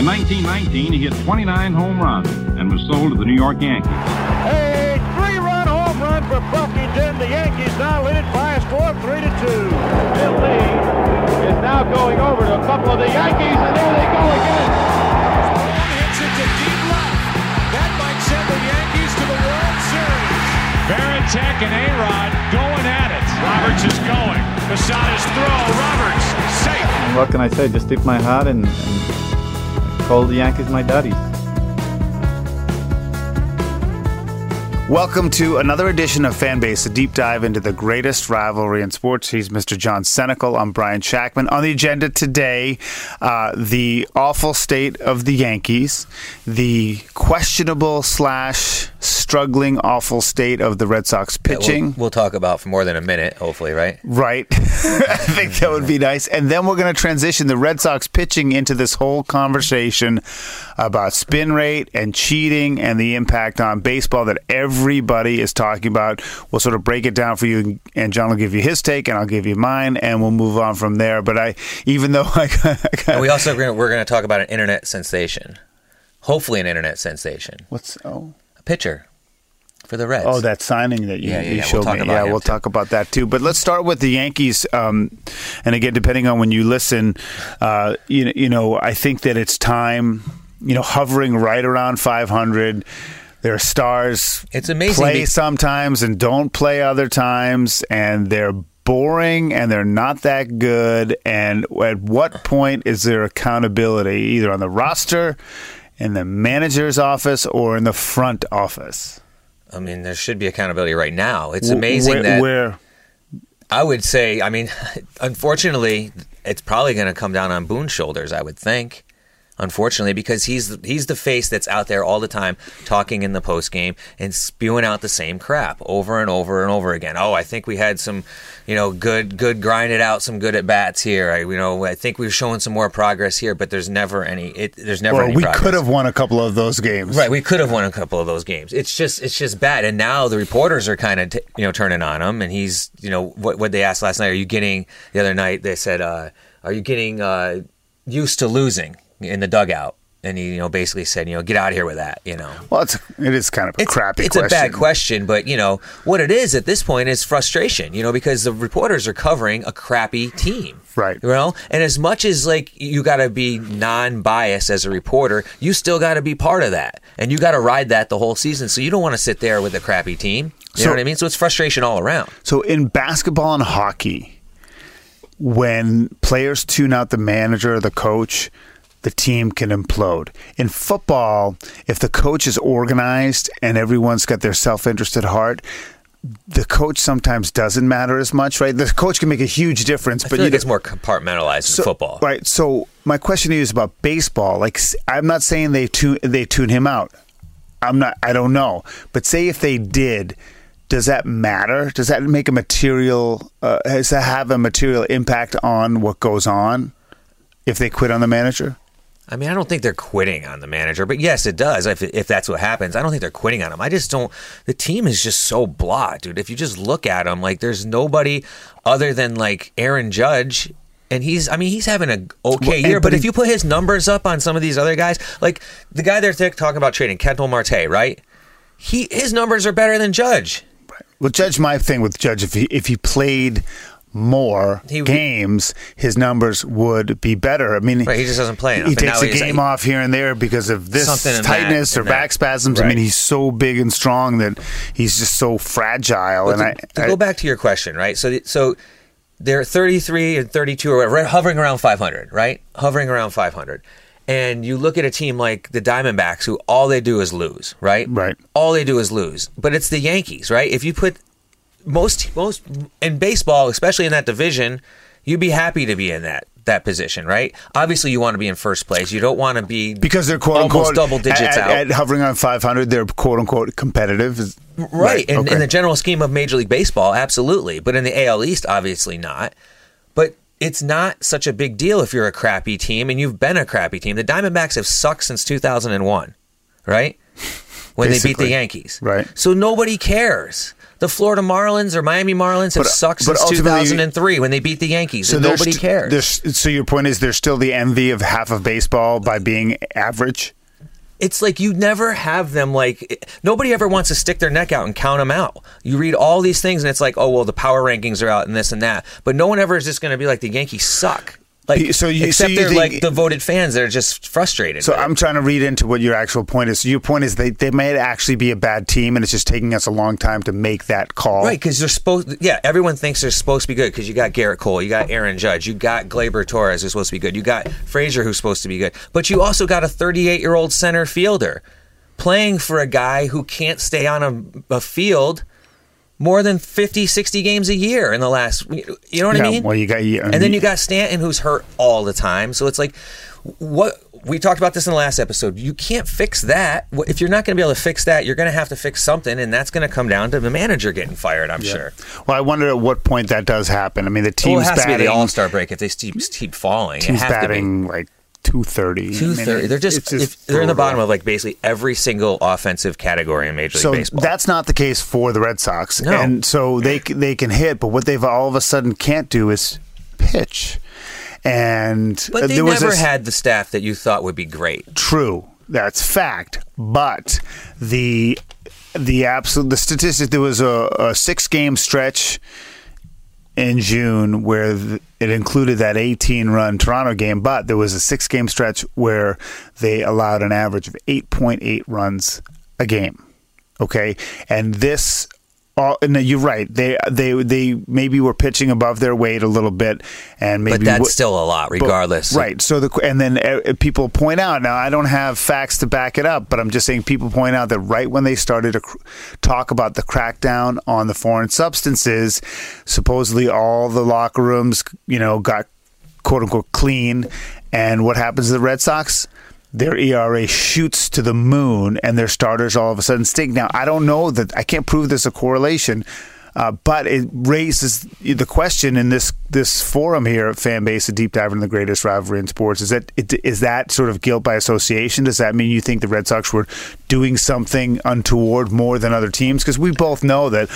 In 1919, he hit 29 home runs and was sold to the New York Yankees. A three-run home run for Bucky Dent. The Yankees now lead it by a score of three to two. Bill Lee is now going over to a couple of the Yankees, and there they go again. hits it to deep left. That might send the Yankees to the World Series. Varitek and A-Rod going at it. Roberts is going. Posada's throw. Roberts safe. And what can I say? Just tip my hat and, and call the Yankees my daddies. Welcome to another edition of Fanbase, a deep dive into the greatest rivalry in sports. He's Mr. John Senecal. I'm Brian Shackman. On the agenda today, uh, the awful state of the Yankees, the questionable slash struggling awful state of the Red Sox pitching. We'll, we'll talk about for more than a minute, hopefully, right? Right. I think that would be nice. And then we're going to transition the Red Sox pitching into this whole conversation about spin rate and cheating and the impact on baseball that everybody is talking about. We'll sort of break it down for you, and John will give you his take, and I'll give you mine, and we'll move on from there. But I, even though I, got, And we also we're going to talk about an internet sensation, hopefully an internet sensation, what's oh. A pitcher for the Reds. Oh, that signing that you, Yeah, yeah, you yeah. showed We'll me. yeah, we'll too. talk about that too. But let's start with the Yankees. Um, and again, depending on when you listen, uh, you, you know, I think that it's time. You know, hovering right around 500. Their stars. It's amazing Play be- sometimes and don't play other times, and they're boring and they're not that good. And at what point is there accountability, either on the roster, in the manager's office, or in the front office? I mean, there should be accountability right now. It's amazing where, that where I would say. I mean, unfortunately, it's probably going to come down on Boone's shoulders. I would think. Unfortunately, because he's he's the face that's out there all the time talking in the post game and spewing out the same crap over and over and over again. Oh, I think we had some, you know, good good grinded out some good at bats here. I you know I think we're showing some more progress here, but there's never any. It, there's never Well, any. we progress. could have won a couple of those games. Right, we could have won a couple of those games. It's just it's just bad, and now the reporters are kind of t- you know turning on him, and he's you know what what they asked last night. Are you getting the other night? They said, uh, "Are you getting uh, used to losing in the dugout?" And he you know basically said, "You know, get out of here with that." You know, Well, it's it is kind of a it's, crappy it's question. a bad question, but you know what it is at this point is frustration. You know because the reporters are covering a crappy team, Right. You know, and as much as like you got to be non-biased as a reporter, you still got to be part of that, and you got to ride that the whole season. So you don't want to sit there with a crappy team. You So- know what I mean? So it's frustration all around. So in basketball and hockey, when players tune out the manager or the coach, the team can implode. In football, if the coach is organized and everyone's got their self-interest at heart, the coach sometimes doesn't matter as much, right? The coach can make a huge difference, but like you it's more compartmentalized So- in football. Right. So my question to you is about baseball. Like I'm not saying they tune they tune him out. I'm not. I don't know. But say if they did, does that matter? Does that make a material? Uh, does that have a material impact on what goes on if they quit on the manager? I mean, I don't think they're quitting on the manager, but yes, it does. If, if that's what happens, I don't think they're quitting on him. I just don't. The team is just so blah, dude. If you just look at them, like there's nobody other than like Aaron Judge. And he's, I mean, he's having a okay Well, year. but But if you put his numbers up on some of these other guys, like the guy they're talking about trading, Ketel Marte, right? He his numbers are better than Judge. Well, Judge, my thing with Judge, if he if he played more He- games, his numbers would be better. I mean, Right, he just doesn't play enough. He takes a game off here and there because of this in that- tightness or back spasms. I mean, he's so big and strong that he's just so fragile. But and to, I, to I- go back to your question, right? So, so they're 33 and 32 or whatever, hovering around 500, right? Hovering around 500. And you look at a team like the Diamondbacks, who all they do is lose, right? Right. All they do is lose. But it's the Yankees, right? If you put most most in baseball, especially in that division, you'd be happy to be in that that position, right? Obviously, you want to be in first place. You don't want to be because they're quote unquote double digits at, out. at hovering on 500. They're quote unquote competitive. Is- Right. In, okay. in the general scheme of Major League Baseball, absolutely. But in the AL East, obviously not. But it's not such a big deal if you're a crappy team and you've been a crappy team. The Diamondbacks have sucked since 2001, right? When they beat the Yankees. Right. So nobody cares. The Florida Marlins or Miami Marlins have But- sucked but since 2003 when they beat the Yankees. and nobody st- cares. So your point is there's still the envy of half of baseball by being average. it's like you never have them like nobody ever wants to stick their neck out and count them out. You read all these things and it's like, oh well, the power rankings are out and this and that, but no one ever is just going to be like the Yankees suck. Like, So you- so except you they're think- like devoted fans that are just frustrated. So with it. I'm trying to read into what your actual point is. So your point is they, they may actually be a bad team, and it's just taking us a long time to make that call. Right, because they're supposed. Yeah, everyone thinks they're supposed to be good because you got Gerrit Cole, you got oh. Aaron Judge, you got Gleyber Torres who's supposed to be good, you got Frazier who's supposed to be good, but you also got a 38 year old center fielder playing for a guy who can't stay on a, a field more than 50, 60 games a year in the last. You know what I mean? well, you got- you- and then you got Stanton who's hurt all the time. So it's like what. We talked about this in the last episode. You can't fix that. If you're not going to be able to fix that, you're going to have to fix something, and that's going to come down to the manager getting fired. I'm sure. Well, I wonder at what point that does happen. I mean, the Well, team's it has batting. to be the All Star break if they keep, keep falling. It team's has to be. batting like two thirty. Two thirty. They're just, if, they're in the bottom of like basically every single offensive category in Major League So Baseball. that's not the case for the Red Sox, No. and so they they can hit, but what they've all of a sudden can't do is pitch. And but they there was never had the staff that you thought would be great. True, that's fact. But the the absolute the statistic there was a, a six game stretch in June where it included that 18 run Toronto game, but there was a six game stretch where they allowed an average of 8.8 runs a game. Okay, and this. All, no, you're right. They they they maybe were pitching above their weight a little bit, and maybe But that's what- still a lot, but- regardless. right. So the and then uh, people point out. Now I don't have facts to back it up, but I'm just saying people point out that right when they started to cr- talk about the crackdown on the foreign substances, supposedly all the locker rooms, you know, got quote unquote clean. And what happens to the Red Sox? Their ERA shoots to the moon, and their starters all of a sudden stink. Now I don't know that I can't prove this a correlation. Uh, but it raises the question in this this forum here at Fanbase, a deep dive into the greatest rivalry in sports. Is that is that sort of guilt by association? Does that mean you think the Red Sox were doing something untoward more than other teams? Because we both know that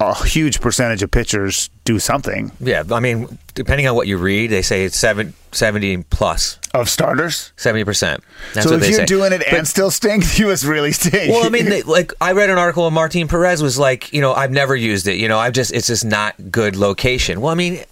a huge percentage of pitchers do something Yeah, I mean, depending on what you read, they say it's seven, 70 plus, of starters. seventy percent. So if you're say. doing it But- and still stink, you was really stink. Well, I mean, they, like I read an article of Martin Perez was like, you know, I've never used it. You know, I've just it's just not good location. Well, I mean,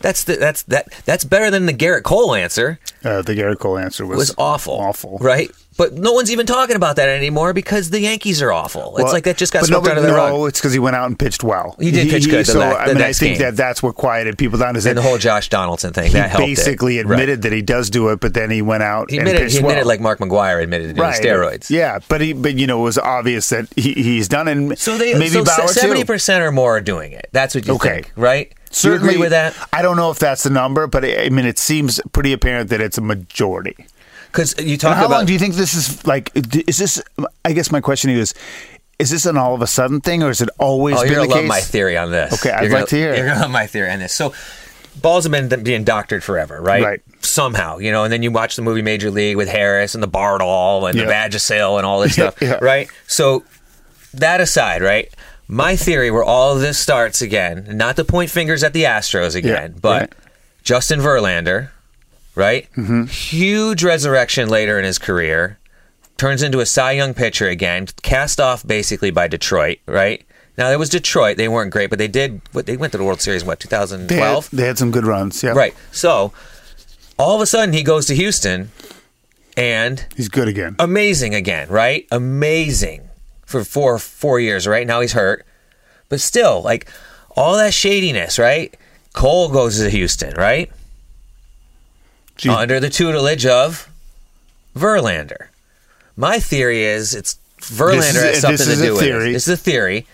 that's the that's that that's better than the Gerrit Cole answer. uh, the Gerrit Cole answer was was awful, awful, right? But no one's even talking about that anymore because the Yankees are awful. It's like that just got swept out of the no, rug. it's because he went out and pitched well. He did pitch good the So I mean, I think game. that that's what quieted people down. Is that the whole Josh Donaldson thing he that helped. it. basically Right. admitted that he does do it, but then he went out He and admitted, he admitted well. like Mark McGwire admitted to right. steroids. Yeah, but he, but you know, it was obvious that he, he's done it. And So they maybe so seventy percent or more are doing it. That's what you Okay. think, right? Certainly, with that? I don't know if that's the number, but I mean, it seems pretty apparent that it's a majority. Because you And talk how about long do you think this is like? Is this? I guess my question is: Is this an all of a sudden thing, or has it always Oh, been the case? my theory on this. Okay, I'd You're like gonna- to hear. You're gonna love my theory on this. So, balls have been being doctored forever, right? Right. Somehow, you know, and then you watch the movie Major League with Harris and the Bardall and Yeah. the Vagisil and all this stuff, Yeah. right? So, that aside, right? My theory, where all of this starts again, not to point fingers at the Astros again, Yeah, but right. Justin Verlander, right? Mm-hmm. Huge resurrection later in his career. Turns into a Cy Young pitcher again, cast off basically by Detroit, right? Now it was Detroit; they weren't great, but they did. What they went to the World Series, in what They 2012, they had some good runs. Yeah, right? So all of a sudden he goes to Houston, and He's good again. amazing again, right? Amazing for four four years, right? Now he's hurt, but still, like all that shadiness, right? Cole goes to Houston, right? Gee. Under the tutelage of Verlander. My theory is it's Verlander This is- has something to do with it. theory. is a theory,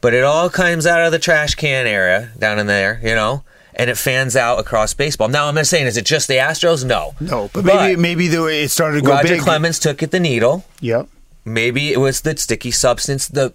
but it all comes out of the trash can era down in there, you know. and it fans out across baseball. Now, I'm not saying is it just the Astros? No, No, but maybe maybe the way it started to go Roger big. Clemens took it the needle. Yep. Maybe it was the sticky substance, the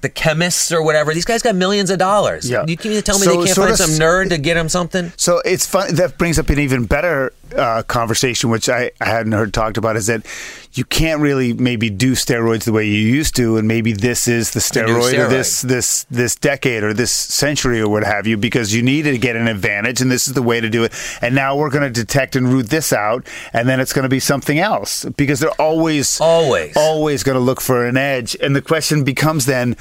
the chemists or whatever. These guys got millions of dollars. Yeah. You can tell me So they can't find some nerd to get them something? So it's fun. That brings up an even better uh, conversation, which I, I hadn't heard talked about, is that you can't really maybe do steroids the way you used to, and maybe this is the steroid, steroid. of this this this decade or this century or what have you, because you need to get an advantage, and this is the way to do it. And now we're going to detect and root this out, and then it's going to be something else because they're always Always. always going to look for an edge. And the question becomes then.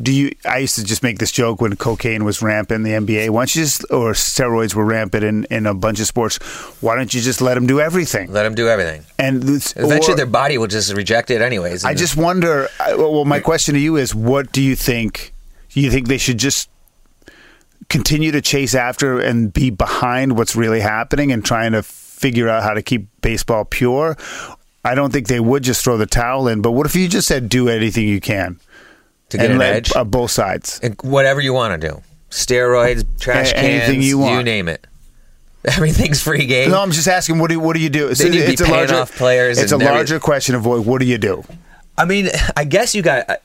Do you? I used to just make this joke when cocaine was rampant in the NBA. Why don't you just, or steroids were rampant in, in a bunch of sports? Why don't you just let them do everything? Let them do everything. And it's- Eventually, or- their body will just reject it anyways. I just wonder. I- Well, my question to you is, what do you think? You think they should just continue to chase after and be behind what's really happening and trying to figure out how to keep baseball pure? I don't think they would just throw the towel in. But what if you just said, do anything you can to get and an edge. uh, both sides? And whatever you want to do, steroids, trash A- cans, anything you want. You name it. Everything's free game. No, I'm just asking. What do you, what do you do? They need to be it's a paying larger off players It's a larger question of what, what do you do? I mean, I guess you got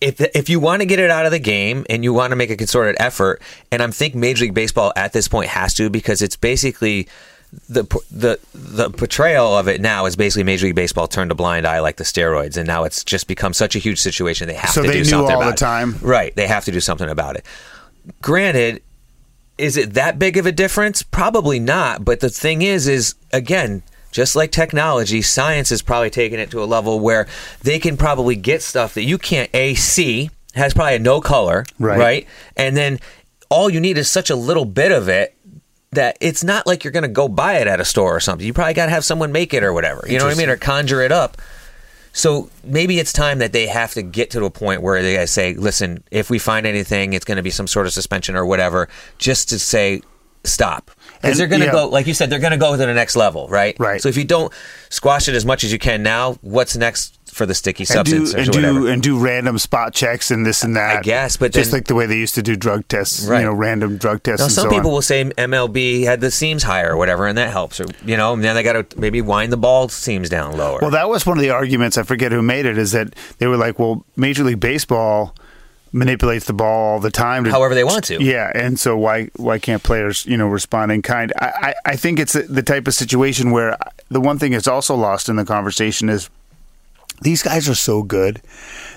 if if you want to get it out of the game and you want to make a concerted effort, and I'm think Major League Baseball at this point has to because it's basically the the the portrayal of it now is basically Major League Baseball turned a blind eye like the steroids, and now it's just become such a huge situation. They have So to they do knew something all about the it. right? They have to do something about it. Granted, is it that big of a difference? Probably not. But the thing is, is again, just like technology, science is probably taking it to a level where they can probably get stuff that you can't a see has probably no color, right? Right. And then all you need is such a little bit of it that it's not like you're going to go buy it at a store or something. You probably got to have someone make it or whatever. You know what I mean, or conjure it up. So maybe it's time that they have to get to a point where they say, listen, if we find anything, it's going to be some sort of suspension or whatever, just to say stop. Because they're going to yeah. go, like you said, they're going to go to the next level, right? Right. So if you don't squash it as much as you can now, what's next for the sticky And do substance and do and do random spot checks and this and that. I guess, but just then- like the way they used to do drug tests, Right. you know, random drug tests. Now, some so people on. will say MLB had the seams higher or whatever, and that helps. Or you know, and then they got to maybe wind the ball seams down lower. Well, that was one of the arguments. I forget who made it. Is that they were like, well, Major League Baseball manipulates the ball all the time, to, However they want to. Yeah, and so why why can't players you know respond in kind? I I, I think it's the type of situation where the one thing that's also lost in the conversation is these guys are so good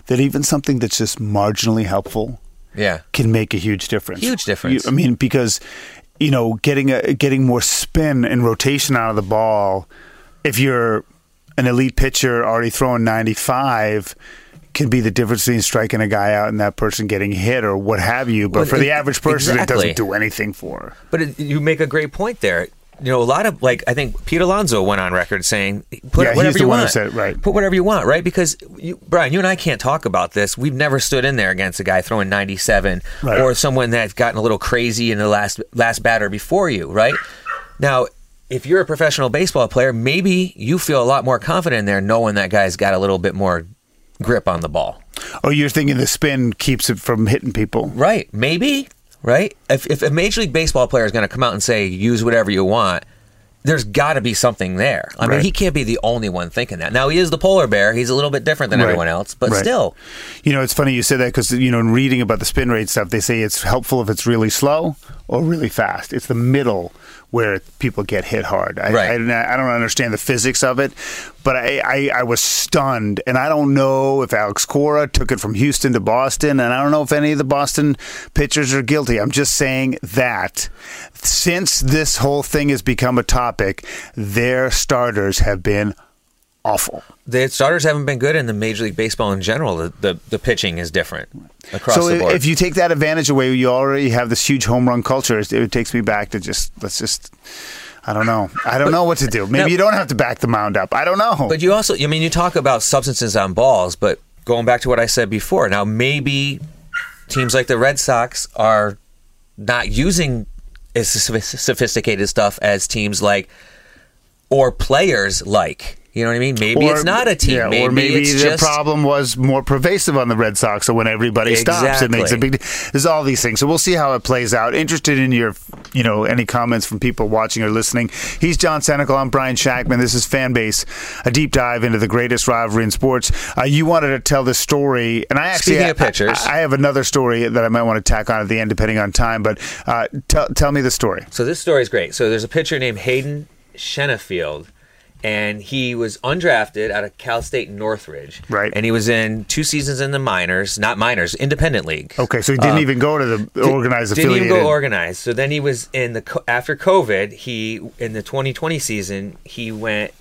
that even something that's just marginally helpful yeah. can make a huge difference. Huge difference. You- I mean, because you know, getting a, getting more spin and rotation out of the ball. If you're an elite pitcher already throwing 95, can be the difference between striking a guy out and that person getting hit or what have you. But Well, for the e- average person, exactly. it doesn't do anything for. But it, you make a great point there. You know, a lot of like I think Pete Alonso went on record saying, "Put Yeah, he's whatever the you one who want. said right. Put whatever you want, right? Because you, Brian, you and I can't talk about this. We've never stood in there against a guy throwing 97 Right. or someone that's gotten a little crazy in the last last batter before you, right? Now, if you're a professional baseball player, maybe you feel a lot more confident in there, knowing that guy's got a little bit more grip on the ball. Oh, you're thinking the spin keeps it from hitting people. Right. Maybe. Right. If, if a Major League Baseball player is going to come out and say, use whatever you want, there's got to be something there. I mean, he can't be the only one thinking that. Now, he is the polar bear. He's a little bit different than Right. everyone else, but Right. still. You know, it's funny you say that because you know, in reading about the spin rate stuff, they say it's helpful if it's really slow or really fast. It's the middle where people get hit hard. I, Right. I, I don't understand the physics of it, but I, I, I was stunned, and I don't know if Alex Cora took it from Houston to Boston, and I don't know if any of the Boston pitchers are guilty. I'm just saying that since this whole thing has become a topic, their starters have been awful. The starters haven't been good in the Major League Baseball in general. The, the, the pitching is different across so the board. if you take that advantage away, you already have this huge home run culture. It, it takes me back to just let's just. I don't know. I don't know what to do. Maybe Now- you don't have to back the mound up. I don't know. But you also, I mean, you talk about substances on balls, but going back to what I said before, now maybe teams like the Red Sox are not using as sophisticated stuff as teams like, or players like You know what I mean? Maybe Or- it's not a team. yeah, maybe, or maybe the just problem was more pervasive on the Red Sox. So when everybody stops, it makes a big. There's all these things. So we'll see how it plays out. Interested in your, you know, any comments from people watching or listening. He's John Senecal. I'm Brian Shackman. This is Fanbase, a deep dive into the greatest rivalry in sports. Uh, you wanted to tell this story, and I actually Speaking of pitchers. I, I have another story that I might want to tack on at the end, depending on time. But uh, tell tell me the story. So this story is great. So there's a pitcher named Hayden Shenefield, and he was undrafted out of Cal State Northridge. Right. And he was in two seasons in the minors, not minors, independent league. Okay, so he didn't Um, even go to the organized affiliate Didn't even go organized. So then he was in the after COVID. He in the 2020 season he went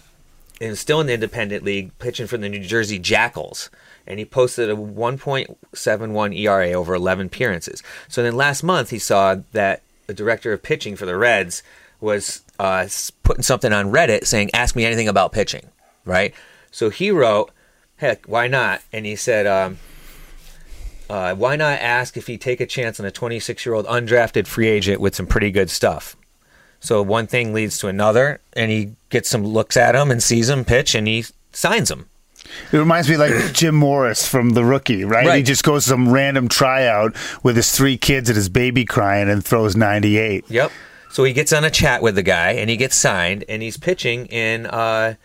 and was still in the independent league pitching for the New Jersey Jackals, and he posted a 1.71 ERA over 11 appearances. So then last month he saw that the director of pitching for the Reds was uh, putting something on Reddit saying, "Ask me anything about pitching," right? So he wrote, "Heck, why not?" And he said. Um, uh, why not ask if he'd take a chance on a 26 year old undrafted free agent with some pretty good stuff? So one thing leads to another, and he gets some looks at him and sees him pitch, and he signs him. It reminds me like Jim Morris from The Rookie, right? He just goes to some random tryout with his three kids and his baby crying and throws 98. Yep. So he gets on a chat with the guy, and he gets signed, and he's pitching in uh,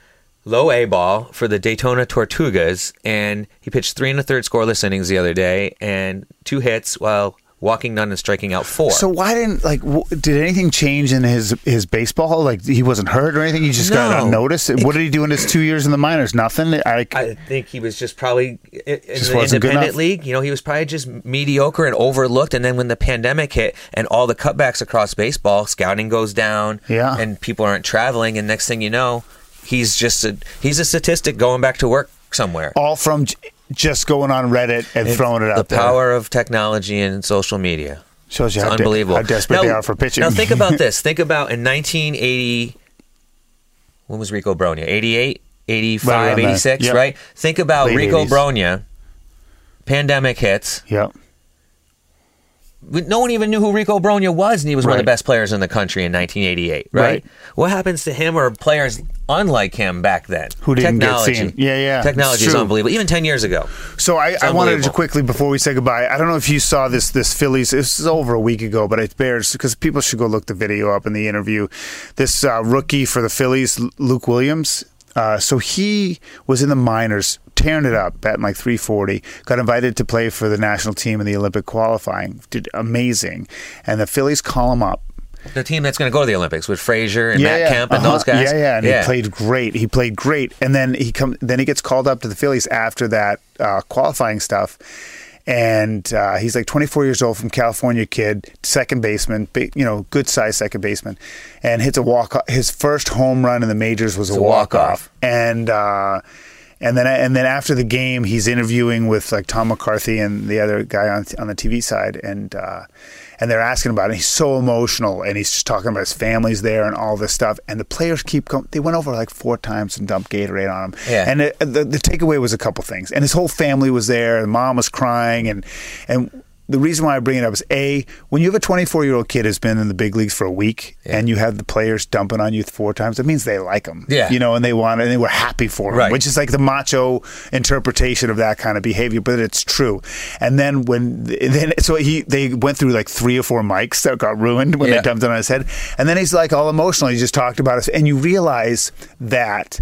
low A ball for the Daytona Tortugas, and he pitched three and a third scoreless innings the other day, and two hits while walking none and striking out four. So why didn't like w- did anything change in his his baseball? Like he wasn't hurt or anything. He just got No. unnoticed. What did he do in his two years in the minors? Nothing. I, I think he was just probably in Just the independent league. You know, he was probably just mediocre and overlooked. And then when the pandemic hit and all the cutbacks across baseball, scouting goes down. Yeah. and people aren't traveling. And next thing you know, he's just a he's a statistic going back to work somewhere. all from just going on Reddit and throwing it the out The power of technology and social media. Shows you It's how, de- unbelievable. how desperate Now- they are for pitching. Now think about this. Think about in 1980. When was Rico Brogna? 88, 85, Right 86, Yep. right? Think about Late Rico 80s. Brogna. Pandemic hits. yeah. No one even knew who Rico Brogna was, and he was one of the best players in the country in 1988, right? Right. What happens to him or players unlike him back then? Who didn't get Technology. seen. Yeah, yeah. Technology is unbelievable. Even 10 years ago. So I, I wanted to quickly before we say goodbye. I don't know if you saw this this Phillies. This is over a week ago, but it bears because people should go look the video up in the interview. This uh, rookie for the Phillies, Luke Williams. Uh, so he was in the minors, tearing it up, batting like 340. Got invited to play for the national team in the Olympic qualifying. Did amazing, and the Phillies call him up. The team that's going to go to the Olympics with Frazier and Matt Kemp and Uh-huh. those guys. Yeah, yeah, and he played great. He played great, and then he come. Then he gets called up to the Phillies after that uh, qualifying stuff, and uh, he's like 24 years old from California kid, second baseman, big, you know, good size second baseman, and hits a walk. His first home run in the majors was a, a walk walk-off. off, and. Uh, and then, and then after the game, he's interviewing with like Tom McCarthy and the other guy on on the TV side, and uh, and they're asking about it. He's so emotional, and he's just talking about his family's there and all this stuff. And the players keep going. They went over like four times and dumped Gatorade on him. Yeah. And it, the the takeaway was a couple things, and his whole family was there. The mom was crying, and and. The reason why I bring it up is a when you have a 24 year old kid who's been in the big leagues for a week and you have the players dumping on you four times, it means they like him. Yeah. you know, and they want and they were happy for him, Right. which is like the macho interpretation of that kind of behavior, but it's true. And then when then so he they went through like three or four mics that got ruined when Yeah. they dumped it on his head, and then he's like all emotional. He just talked about it, and you realize that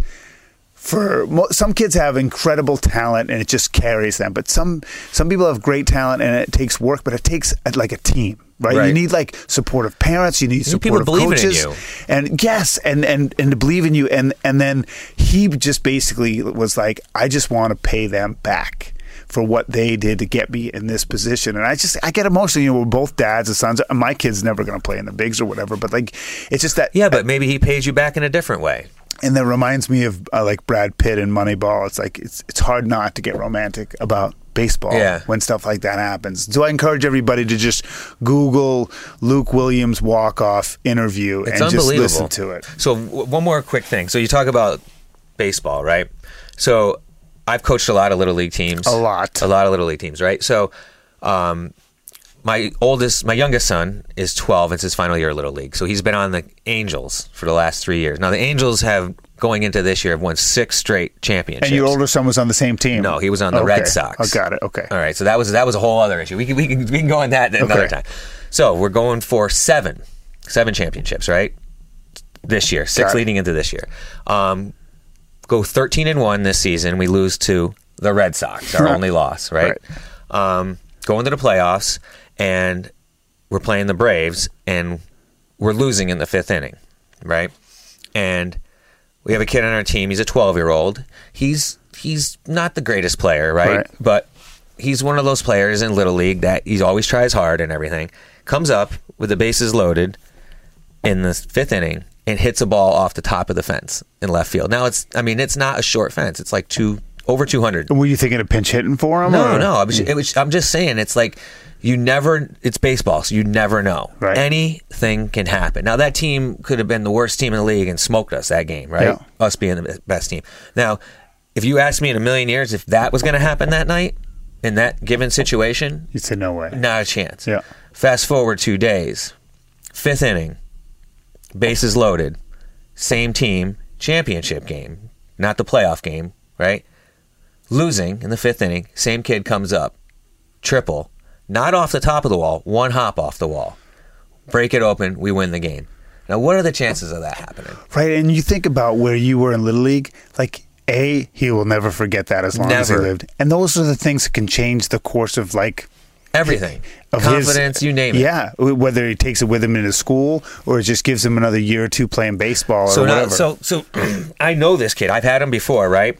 for some kids have incredible talent and it just carries them but some some people have great talent and it takes work but it takes uh, like a team right, Right. you need like supportive parents you need need people supportive coaches you. and yes and and and to believe in you and and then he just basically was like i just want to pay them back for what they did to get me in this position and i just i get emotional you know we're both dads and sons my kid's never going to play in the bigs or whatever but like it's just that Yeah, but maybe he pays you back in a different way. And that reminds me of uh, like Brad Pitt in Moneyball. It's like it's it's hard not to get romantic about baseball Yeah. when stuff like that happens. So I encourage everybody to just Google Luke Williams walk off interview It's and just listen to it. So w- one more quick thing. So you talk about baseball, right? So I've coached a lot of little league teams. A lot. A lot of little league teams, right? So um, my oldest, my youngest son is 12. It's his final year of little league. So he's been on the Angels for the last three years. Now the Angels have going into this year have won six straight championships. And your older son was on the same team. No, he was on the Okay. Red Sox. Oh, got it. Okay. All right, so that was that was a whole other issue. We can we can we can go on that another Okay. time. So we're going for seven, seven championships, right? This year, six Got it. leading into this year. Um, go thirteen and one this season. We lose to the Red Sox, our only loss, right? Um, go into the playoffs, and we're playing the Braves, and we're losing in the fifth inning, right? And we have a kid on our team. He's a 12 year old. He's he's not the greatest player, right? Right. But he's one of those players in little league that he always tries hard and everything. Comes up with the bases loaded in the fifth inning and hits a ball off the top of the fence in left field. Now it's I mean it's not a short fence. It's like two over 200. Were you thinking of pinch hitting for him? No, or- no. I was, it was, I'm just saying, it's like you never. It's baseball, so you never know. Right. Anything can happen. Now that team could have been the worst team in the league and smoked us that game, right? Yeah. Us being the best team. Now, if you asked me in a million years if that was going to happen that night in that given situation, You'd say no way. not a chance. Yeah. Fast forward two days, fifth inning, bases loaded, same team, championship game, not the playoff game, right? Losing in the fifth inning, same kid comes up, triple, not off the top of the wall, one hop off the wall. Break it open, we win the game. Now, what are the chances of that happening? Right, and you think about where you were in Little League, like A, he will never forget that as long as he lived. And those are the things that can change the course of like Everything. of his- Confidence, you name it. Yeah, whether he takes it with him into school or it just gives him another year or two playing baseball or so now, whatever. so so I know this kid. I've had him before, right?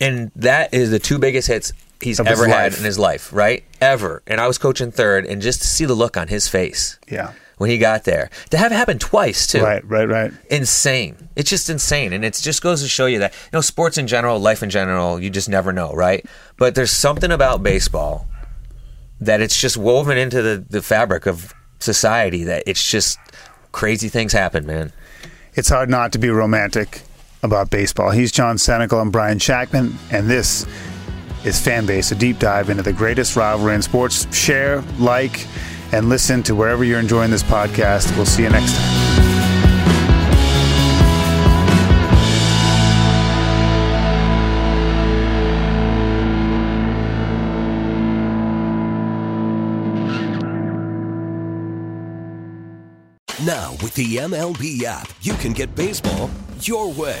And that is the two biggest hits he's Of ever had in his life, right? Ever. And I was coaching third, and just to see the look on his face yeah, when he got there, to have it happen twice too, right, right, right. insane. It's just insane, and it just goes to show you that you know sports in general, life in general, you just never know, right? But there's something about baseball that it's just woven into the, the fabric of society that it's just crazy things happen, man. It's hard not to be romantic about baseball. He's John Senecal. I'm Brian Shackman, and this is Fanbase, a deep dive into the greatest rivalry in sports. Share, like, and listen to wherever you're enjoying this podcast. We'll see you next time. Now, with the MLB app, you can get baseball your way.